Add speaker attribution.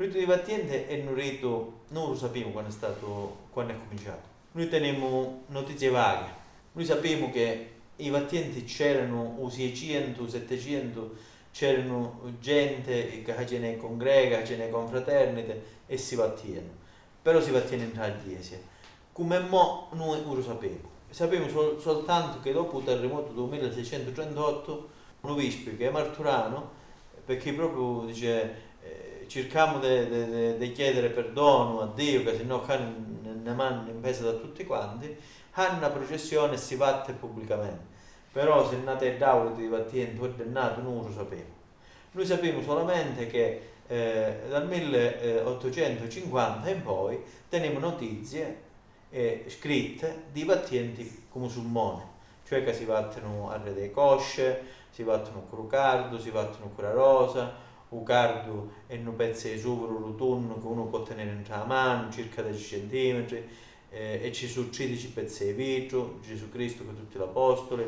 Speaker 1: Il rito di Vattiente è un rito, non lo sappiamo quando è stato, quando è cominciato. Noi teniamo notizie vaghe. Noi sappiamo che i Vattienti c'erano 600, 700, c'erano gente che ce ne congrega, ce ne confraternita e si vattiano. Però si vattiano in tra chiesa. Come mo noi lo sappiamo. Sappiamo sol- soltanto che dopo il terremoto 2638 un obispo che è marturano, perché proprio dice cerchiamo di chiedere perdono a Dio, che se no ne manda in peso da tutti quanti, hanno una processione e si batte pubblicamente. Però se il Dauro di Vattiente o nato non lo sappiamo. Noi sappiamo solamente che eh, dal 1850 in poi teniamo notizie eh, scritte di Vattienti musulmani, cioè che si battono a Re dei Cosce, si battono con Rucardo, si battono con la Rosa, un cardo e un pezzo di sopra rotondo che uno può tenere in la mano, circa 10 cm, eh, e ci sono 13 pezzi di vetro, Gesù Cristo con tutti gli apostoli,